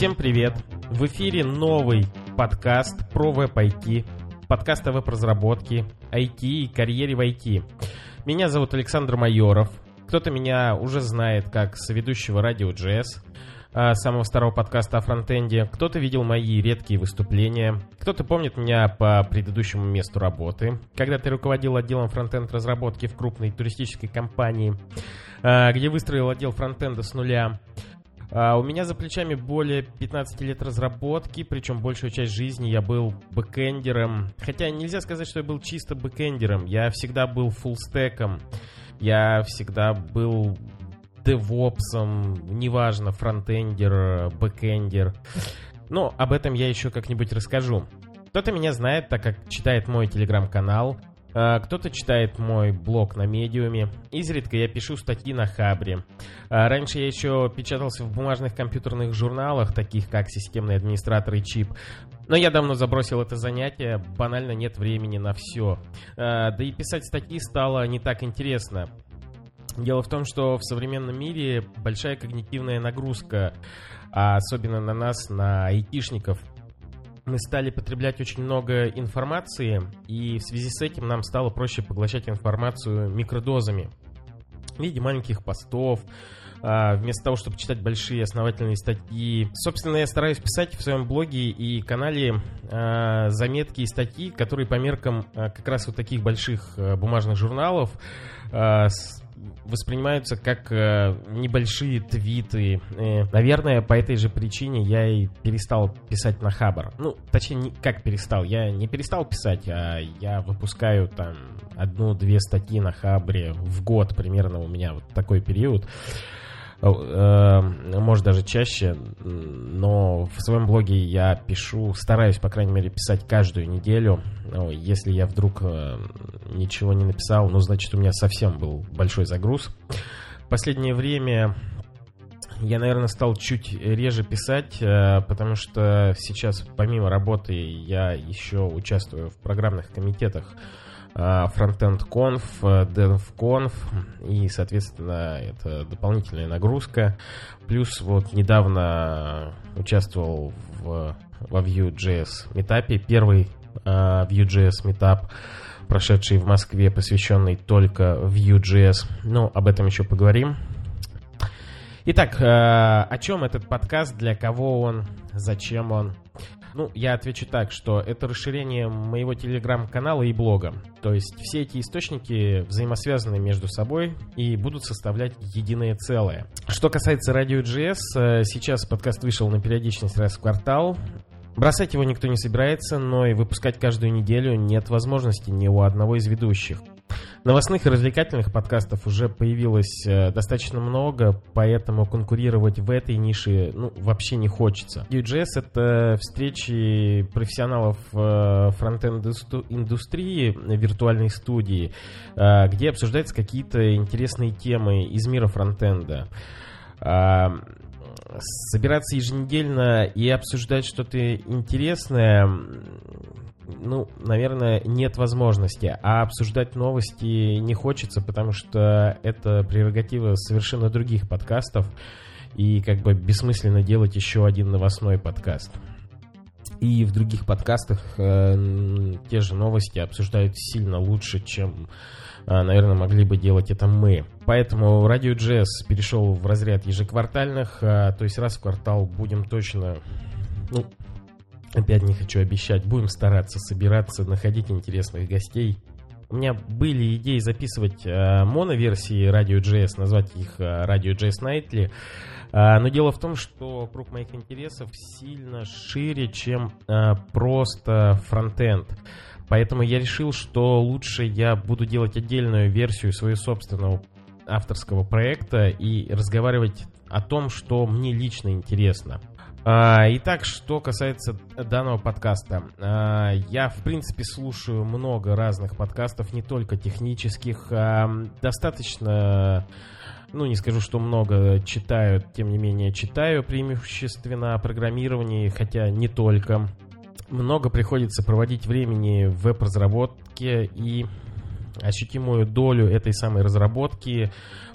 Всем привет! В эфире новый подкаст про веб-IT, подкаст о веб-разработке, IT и карьере в IT. Меня зовут Александр Майоров. Кто-то меня уже знает как соведущего радио JS, а, самого старого подкаста о фронтенде. Кто-то видел мои редкие выступления. Кто-то помнит меня по предыдущему месту работы, когда ты руководил отделом фронтенд разработки в крупной туристической компании, а, где выстроил отдел фронтенда с нуля. А, у меня за плечами более 15 лет разработки, причем большую часть жизни я был бэкэндером. Хотя нельзя сказать, что я был чисто бэкэндером. Я всегда был фуллстеком. Я всегда был девопсом, неважно, фронтендер, бэкэндер. Но об этом я еще как-нибудь расскажу. Кто-то меня знает, так как читает мой телеграм-канал, кто-то читает мой блог на медиуме. Изредка я пишу статьи на Хабре. А, раньше я еще печатался в бумажных компьютерных журналах, таких как «Системный администратор» и «Чип». Но я давно забросил это занятие, банально нет времени на все. А, да и писать статьи стало не так интересно. Дело в том, что в современном мире большая когнитивная нагрузка, а особенно на нас, на айтишников. Мы стали потреблять очень много информации, и в связи с этим нам стало проще поглощать информацию микродозами в виде маленьких постов, а, вместо того, чтобы читать большие основательные статьи. Собственно, я стараюсь писать в своем блоге и канале а, заметки и статьи, которые по меркам а, как раз вот таких больших бумажных журналов воспринимаются как э, небольшие твиты. Э, наверное, по этой же причине я и перестал писать на Хабар. Ну, точнее, не, как перестал. Я не перестал писать, а я выпускаю там одну-две статьи на Хабре в год примерно у меня вот такой период. Э, может даже чаще, но в своем блоге я пишу, стараюсь, по крайней мере, писать каждую неделю. Если я вдруг э, ничего не написал, ну, значит, у меня совсем был большой загруз. Последнее время я, наверное, стал чуть реже писать, э, потому что сейчас, помимо работы, я еще участвую в программных комитетах Frontend Conf, Dev Conf, и, соответственно, это дополнительная нагрузка. Плюс вот недавно участвовал в, во Vue.js метапе, первый uh, Vue.js метап, прошедший в Москве, посвященный только Vue.js. Ну, об этом еще поговорим. Итак, о чем этот подкаст, для кого он, зачем он? Ну, я отвечу так, что это расширение моего телеграм-канала и блога. То есть все эти источники взаимосвязаны между собой и будут составлять единое целое. Что касается Radio.js, э, сейчас подкаст вышел на периодичность раз в квартал. Бросать его никто не собирается, но и выпускать каждую неделю нет возможности ни у одного из ведущих. Новостных и развлекательных подкастов уже появилось э, достаточно много, поэтому конкурировать в этой нише ну, вообще не хочется. UJS — это встречи профессионалов э, фронтенд-индустрии, виртуальной студии, э, где обсуждаются какие-то интересные темы из мира фронтенда собираться еженедельно и обсуждать что-то интересное ну, наверное, нет возможности. А обсуждать новости не хочется, потому что это прерогатива совершенно других подкастов. И как бы бессмысленно делать еще один новостной подкаст. И в других подкастах э, те же новости обсуждают сильно лучше, чем, э, наверное, могли бы делать это мы. Поэтому радио Jazz перешел в разряд ежеквартальных, э, то есть раз в квартал будем точно ну, Опять не хочу обещать. Будем стараться собираться, находить интересных гостей. У меня были идеи записывать э, моноверсии Radio.js, назвать их э, Radio.js Nightly. Э, но дело в том, что круг моих интересов сильно шире, чем э, просто фронтенд. Поэтому я решил, что лучше я буду делать отдельную версию своего собственного авторского проекта и разговаривать о том, что мне лично интересно. А, итак, что касается данного подкаста. А, я, в принципе, слушаю много разных подкастов, не только технических. А, достаточно, ну, не скажу, что много читаю, тем не менее, читаю преимущественно о программировании, хотя не только. Много приходится проводить времени в веб-разработке и ощутимую долю этой самой разработки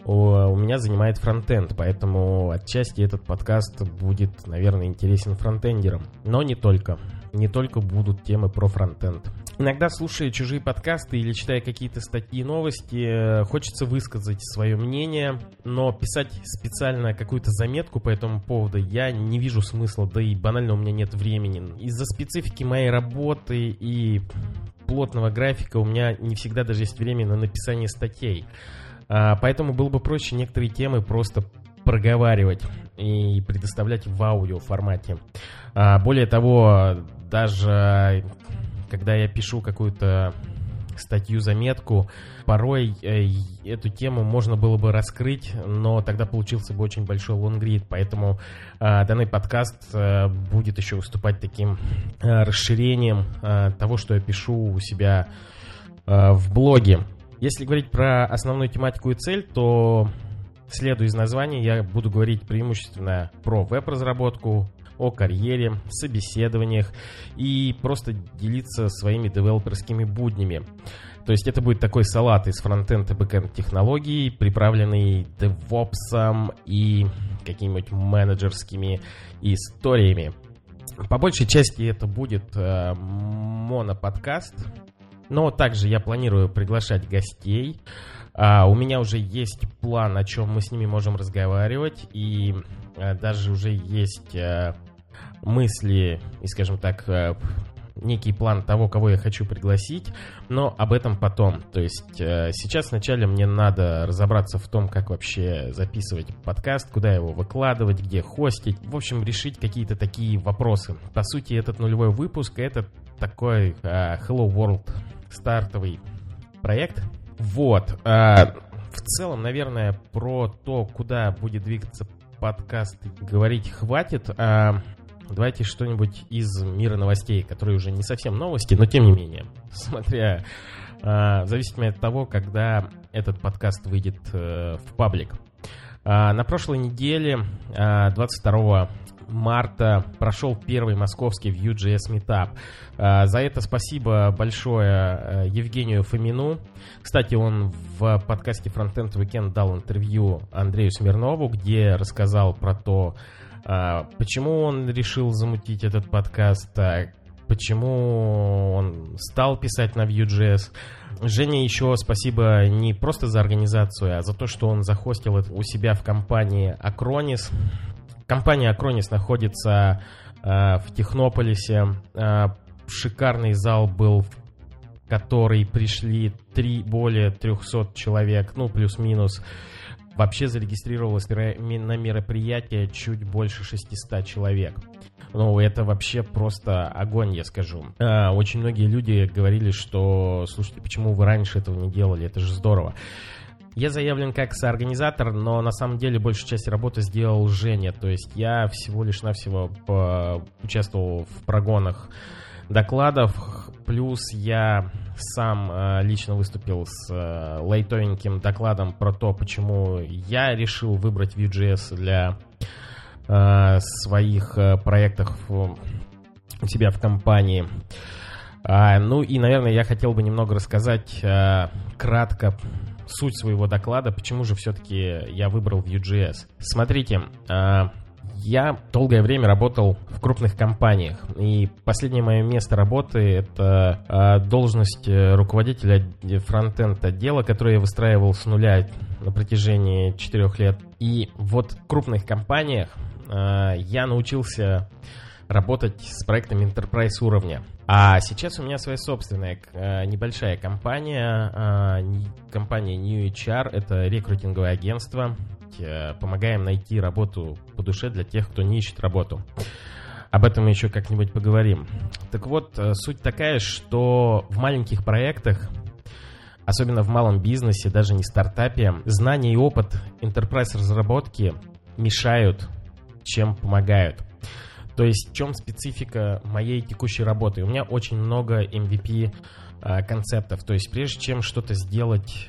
у меня занимает фронтенд, поэтому отчасти этот подкаст будет, наверное, интересен фронтендерам. Но не только. Не только будут темы про фронтенд. Иногда, слушая чужие подкасты или читая какие-то статьи и новости, хочется высказать свое мнение, но писать специально какую-то заметку по этому поводу я не вижу смысла, да и банально у меня нет времени. Из-за специфики моей работы и плотного графика у меня не всегда даже есть время на написание статей. А, поэтому было бы проще некоторые темы просто проговаривать и предоставлять в аудио формате. А, более того, даже когда я пишу какую-то статью, заметку, порой э, эту тему можно было бы раскрыть, но тогда получился бы очень большой лонгрид, поэтому э, данный подкаст э, будет еще выступать таким э, расширением э, того, что я пишу у себя э, в блоге. Если говорить про основную тематику и цель, то следуя из названия, я буду говорить преимущественно про веб-разработку, о карьере, собеседованиях и просто делиться своими девелоперскими буднями. То есть это будет такой салат из frontend и backend технологий, приправленный девопсом и какими-нибудь менеджерскими историями. По большей части это будет э, моноподкаст, но также я планирую приглашать гостей. А, у меня уже есть план, о чем мы с ними можем разговаривать, и а, даже уже есть а, мысли и, скажем так, а, некий план того, кого я хочу пригласить, но об этом потом. То есть э, сейчас вначале мне надо разобраться в том, как вообще записывать подкаст, куда его выкладывать, где хостить. В общем, решить какие-то такие вопросы. По сути, этот нулевой выпуск это такой э, Hello World стартовый проект. Вот. Э, в целом, наверное, про то, куда будет двигаться подкаст, говорить хватит. Э, давайте что-нибудь из мира новостей, которые уже не совсем новости, но тем не менее, смотря э, в от того, когда этот подкаст выйдет э, в паблик. Э, на прошлой неделе, э, 22 марта прошел первый московский Vue.js Meetup. А, за это спасибо большое э, Евгению Фомину. Кстати, он в подкасте Frontend Weekend дал интервью Андрею Смирнову, где рассказал про то, а, почему он решил замутить этот подкаст, а, почему он стал писать на Vue.js. Жене еще спасибо не просто за организацию, а за то, что он захостил это у себя в компании Acronis. Компания Acronis находится э, в Технополисе. Шикарный зал был, в который пришли три, более 300 человек, ну, плюс-минус. Вообще зарегистрировалось на мероприятие чуть больше 600 человек. Ну, это вообще просто огонь, я скажу. А, очень многие люди говорили, что, слушайте, почему вы раньше этого не делали, это же здорово. Я заявлен как соорганизатор, но на самом деле большую часть работы сделал Женя. То есть я всего лишь навсего участвовал в прогонах докладов, плюс я сам э, лично выступил с э, лайтовеньким докладом про то, почему я решил выбрать Vue.js для э, своих э, проектов у себя в компании. А, ну и, наверное, я хотел бы немного рассказать э, кратко суть своего доклада, почему же все-таки я выбрал Vue.js. Смотрите, а, я долгое время работал в крупных компаниях, и последнее мое место работы — это а, должность э, руководителя фронтенд отдела, который я выстраивал с нуля на протяжении четырех лет. И вот в крупных компаниях а, я научился работать с проектами enterprise уровня. А сейчас у меня своя собственная э, небольшая компания, компания New HR, это рекрутинговое агентство. Э, помогаем найти работу по душе для тех, кто не ищет работу. Об этом мы еще как-нибудь поговорим. Так вот, э, суть такая, что в маленьких проектах особенно в малом бизнесе, даже не стартапе, знания и опыт enterprise разработки мешают, чем помогают. То есть в чем специфика моей текущей работы? У меня очень много MVP э, концептов. То есть прежде чем что-то сделать,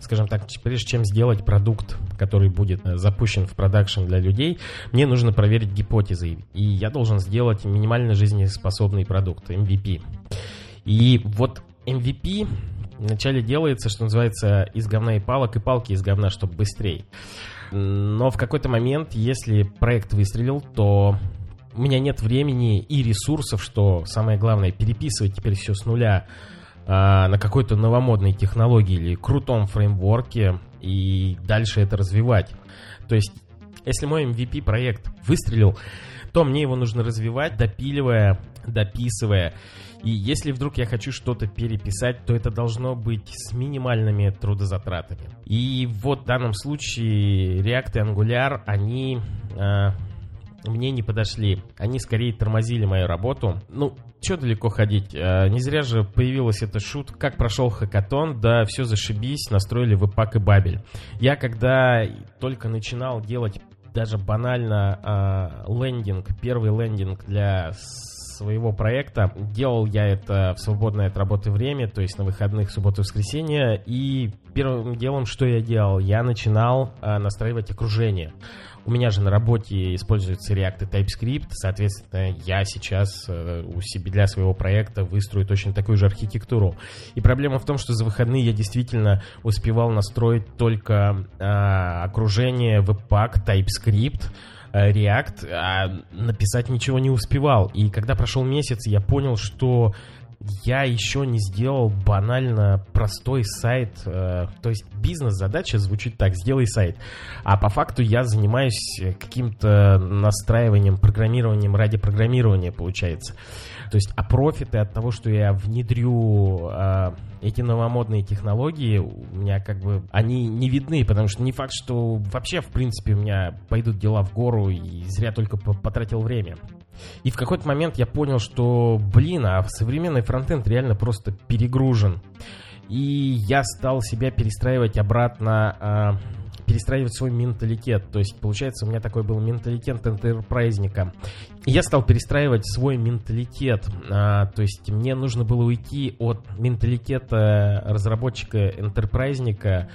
скажем так, прежде чем сделать продукт, который будет э, запущен в продакшн для людей, мне нужно проверить гипотезы. И я должен сделать минимально жизнеспособный продукт, MVP. И вот MVP вначале делается, что называется, из говна и палок, и палки из говна, чтобы быстрее. Но в какой-то момент, если проект выстрелил, то у меня нет времени и ресурсов, что самое главное, переписывать теперь все с нуля на какой-то новомодной технологии или крутом фреймворке и дальше это развивать. То есть, если мой MVP проект выстрелил, то мне его нужно развивать, допиливая, дописывая. И если вдруг я хочу что-то переписать, то это должно быть с минимальными трудозатратами. И вот в данном случае React и Angular, они э, мне не подошли. Они скорее тормозили мою работу. Ну, что далеко ходить? Э, не зря же появилась эта шутка. Как прошел хакатон, да все зашибись, настроили веб-пак и бабель. Я когда только начинал делать даже банально э, лендинг, первый лендинг для своего проекта. Делал я это в свободное от работы время, то есть на выходных, субботу, воскресенье. И первым делом, что я делал, я начинал э, настраивать окружение. У меня же на работе используется React и TypeScript, соответственно, я сейчас э, у себя для своего проекта выстрою точно такую же архитектуру. И проблема в том, что за выходные я действительно успевал настроить только э, окружение Webpack, TypeScript, э, React, а написать ничего не успевал. И когда прошел месяц, я понял, что я еще не сделал банально простой сайт. Э, то есть бизнес-задача звучит так, сделай сайт. А по факту я занимаюсь каким-то настраиванием, программированием ради программирования, получается. То есть, а профиты от того, что я внедрю э, эти новомодные технологии, у меня как бы, они не видны, потому что не факт, что вообще, в принципе, у меня пойдут дела в гору и зря только потратил время. И в какой-то момент я понял, что, блин, а современный фронтенд реально просто перегружен. И я стал себя перестраивать обратно, э, перестраивать свой менталитет. То есть, получается, у меня такой был менталитет энтерпрайзника. И я стал перестраивать свой менталитет. Э, то есть, мне нужно было уйти от менталитета разработчика-энтерпрайзника,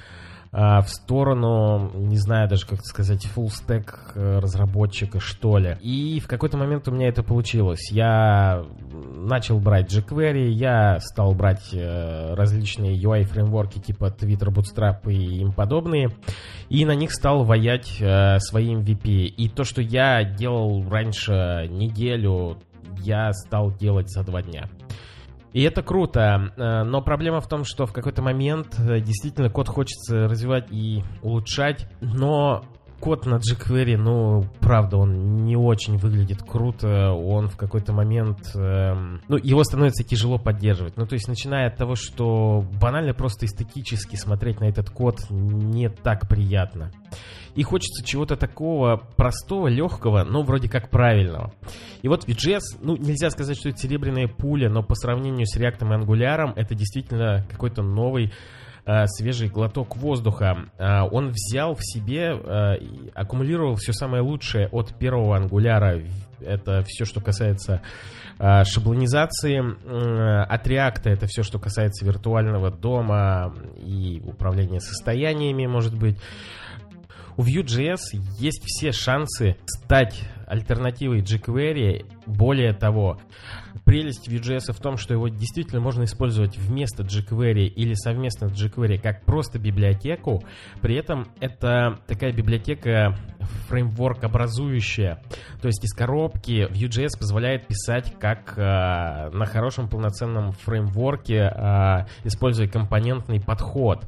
в сторону, не знаю даже как сказать, full stack э, разработчика, что ли. И в какой-то момент у меня это получилось. Я начал брать jQuery, я стал брать э, различные UI-фреймворки типа Twitter, Bootstrap и им подобные, и на них стал ваять э, своим VP. И то, что я делал раньше неделю, я стал делать за два дня. И это круто, э, но проблема в том, что в какой-то момент э, действительно код хочется развивать и улучшать, но код на jQuery, ну, правда, он не очень выглядит круто, он в какой-то момент, эм, ну, его становится тяжело поддерживать. Ну, то есть, начиная от того, что банально просто эстетически смотреть на этот код не так приятно. И хочется чего-то такого простого, легкого, но вроде как правильного. И вот Vue.js, ну, нельзя сказать, что это серебряная пуля, но по сравнению с React и Angular это действительно какой-то новый э, свежий глоток воздуха. Э, он взял в себе, э, аккумулировал все самое лучшее от первого ангуляра. Это все, что касается шаблонизации. От React это все, что касается виртуального дома и управления состояниями, может быть. У Vue.js есть все шансы стать альтернативой jQuery. Более того, прелесть Vue.js в том, что его действительно можно использовать вместо jQuery или совместно с jQuery как просто библиотеку. При этом это такая библиотека фреймворк образующая. То есть из коробки Vue.js позволяет писать как э, на хорошем полноценном фреймворке, э, используя компонентный подход.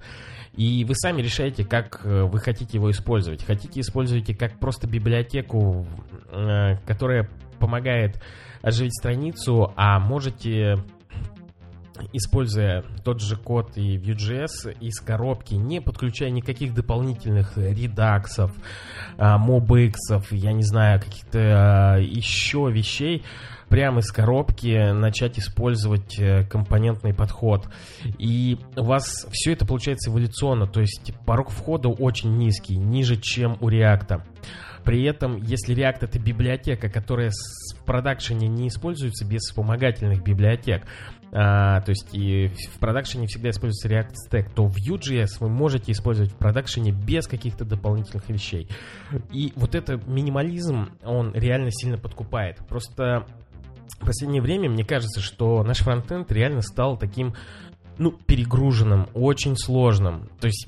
И вы сами решаете, как э, вы хотите его использовать. Хотите, используйте как просто библиотеку, э, которая помогает оживить страницу, а можете используя тот же код и Vue.js из коробки, не подключая никаких дополнительных редаксов, мобексов, я не знаю, каких-то а, еще вещей, прямо из коробки начать использовать э, компонентный подход. И у вас все это получается эволюционно, то есть порог входа очень низкий, ниже, чем у React. При этом, если React это библиотека, которая в продакшене не используется без вспомогательных библиотек, а, то есть и в продакшене всегда используется React Stack, то Vue.js вы можете использовать в продакшене без каких-то дополнительных вещей. И вот этот минимализм, он реально сильно подкупает. Просто в последнее время мне кажется, что наш фронтенд реально стал таким ну, перегруженным, очень сложным. То есть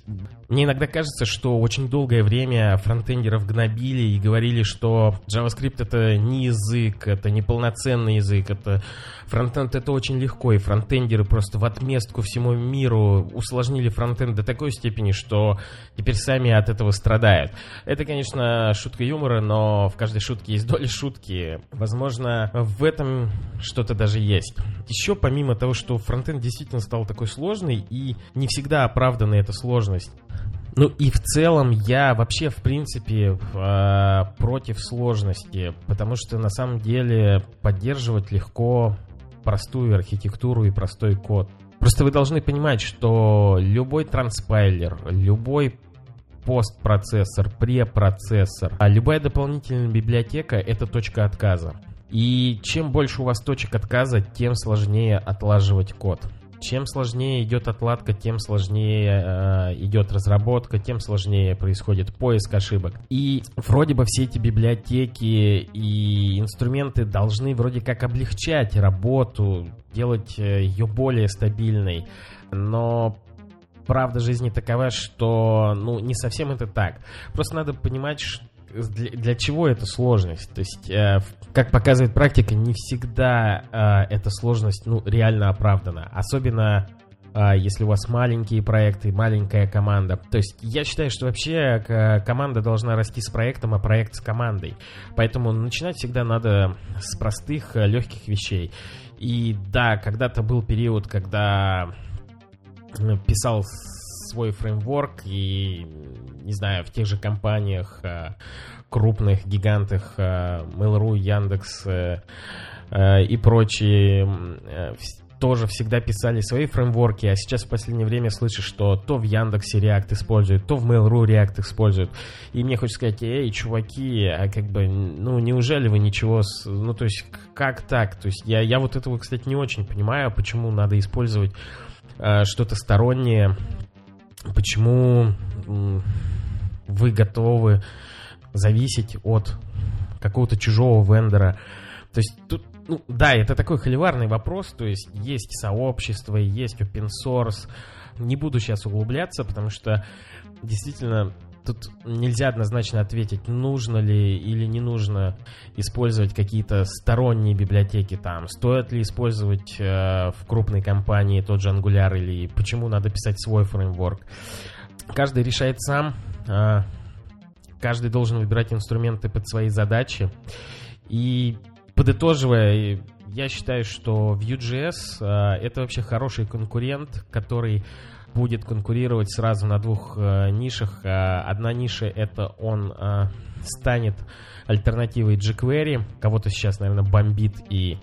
мне иногда кажется, что очень долгое время фронтендеров гнобили и говорили, что JavaScript это не язык, это не полноценный язык, это фронтенд это очень легко, и фронтендеры просто в отместку всему миру усложнили фронтенд до такой степени, что теперь сами от этого страдают. Это, конечно, шутка юмора, но в каждой шутке есть доля шутки. Возможно, в этом что-то даже есть. Еще помимо того, что фронтенд действительно стал такой сложный, и не всегда оправдана эта сложность, ну и в целом я вообще, в принципе, э, против сложности, потому что на самом деле поддерживать легко простую архитектуру и простой код. Просто вы должны понимать, что любой транспайлер, любой постпроцессор, препроцессор, а любая дополнительная библиотека — это точка отказа. И чем больше у вас точек отказа, тем сложнее отлаживать код. Чем сложнее идет отладка, тем сложнее э, идет разработка, тем сложнее происходит поиск ошибок. И вроде бы все эти библиотеки и инструменты должны вроде как облегчать работу, делать э, ее более стабильной. Но правда жизни такова, что ну не совсем это так. Просто надо понимать, что для, для чего эта сложность? То есть, э, как показывает практика, не всегда э, эта сложность ну, реально оправдана. Особенно э, если у вас маленькие проекты, маленькая команда. То есть я считаю, что вообще команда должна расти с проектом, а проект с командой. Поэтому начинать всегда надо с простых, э, легких вещей. И да, когда-то был период, когда писал свой фреймворк и, не знаю, в тех же компаниях, э, крупных гигантах э, Mail.ru, Яндекс э, и прочие тоже всегда писали свои фреймворки, а сейчас в последнее время слышу, что то в Яндексе React используют, то в Mail.ru React используют. И мне хочется сказать, эй, чуваки, а как бы, ну, неужели вы ничего... С... Ну, то есть, как так? То есть, я, я вот этого, кстати, не очень понимаю, почему надо использовать что-то стороннее, почему вы готовы зависеть от какого-то чужого вендора. То есть тут, ну да, это такой холиварный вопрос, то есть есть сообщество, есть open source. Не буду сейчас углубляться, потому что действительно тут нельзя однозначно ответить, нужно ли или не нужно использовать какие-то сторонние библиотеки там, стоит ли использовать э, в крупной компании тот же Angular или почему надо писать свой фреймворк. Каждый решает сам, э, каждый должен выбирать инструменты под свои задачи. И подытоживая, я считаю, что Vue.js э, это вообще хороший конкурент, который будет конкурировать сразу на двух э, нишах. Э, одна ниша это он станет альтернативой jQuery. Кого-то сейчас, наверное, бомбит и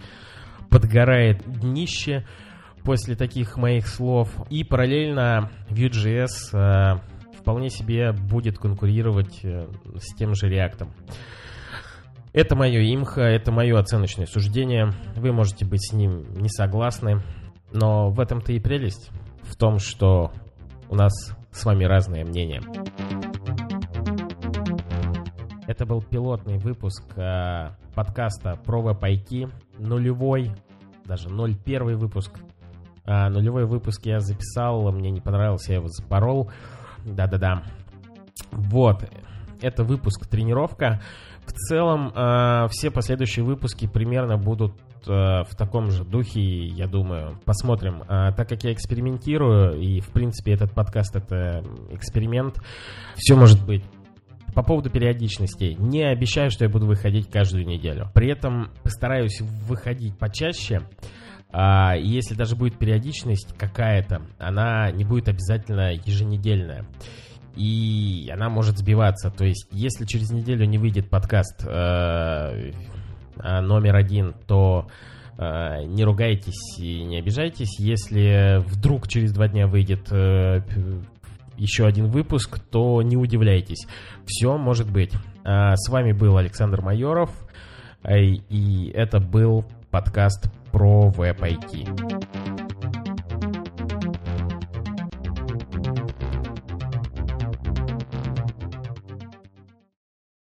подгорает днище после таких моих слов. И параллельно Vue.js вполне себе будет конкурировать с тем же React. Это мое имхо, это мое оценочное суждение. Вы можете быть с ним не согласны, но в этом-то и прелесть в том, что у нас с вами разные мнения. Это был пилотный выпуск э, подкаста про веб-IT, нулевой, даже 01 выпуск. Э, нулевой выпуск я записал, мне не понравился, я его запорол. Да-да-да. Вот, это выпуск тренировка. В целом, э, все последующие выпуски примерно будут Э, в таком же духе, я думаю. Посмотрим. А, так как я экспериментирую, и, в принципе, этот подкаст — это эксперимент, все может быть. По поводу периодичности. Не обещаю, что я буду выходить каждую неделю. При этом постараюсь выходить почаще. А, если даже будет периодичность какая-то, она не будет обязательно еженедельная и она может сбиваться. То есть, если через неделю не выйдет подкаст э, Э, номер один, то э, не ругайтесь и не обижайтесь. Если вдруг через два дня выйдет еще один выпуск, то не удивляйтесь. Все может быть. С вами был Александр Майоров, и это был подкаст про веб-IT.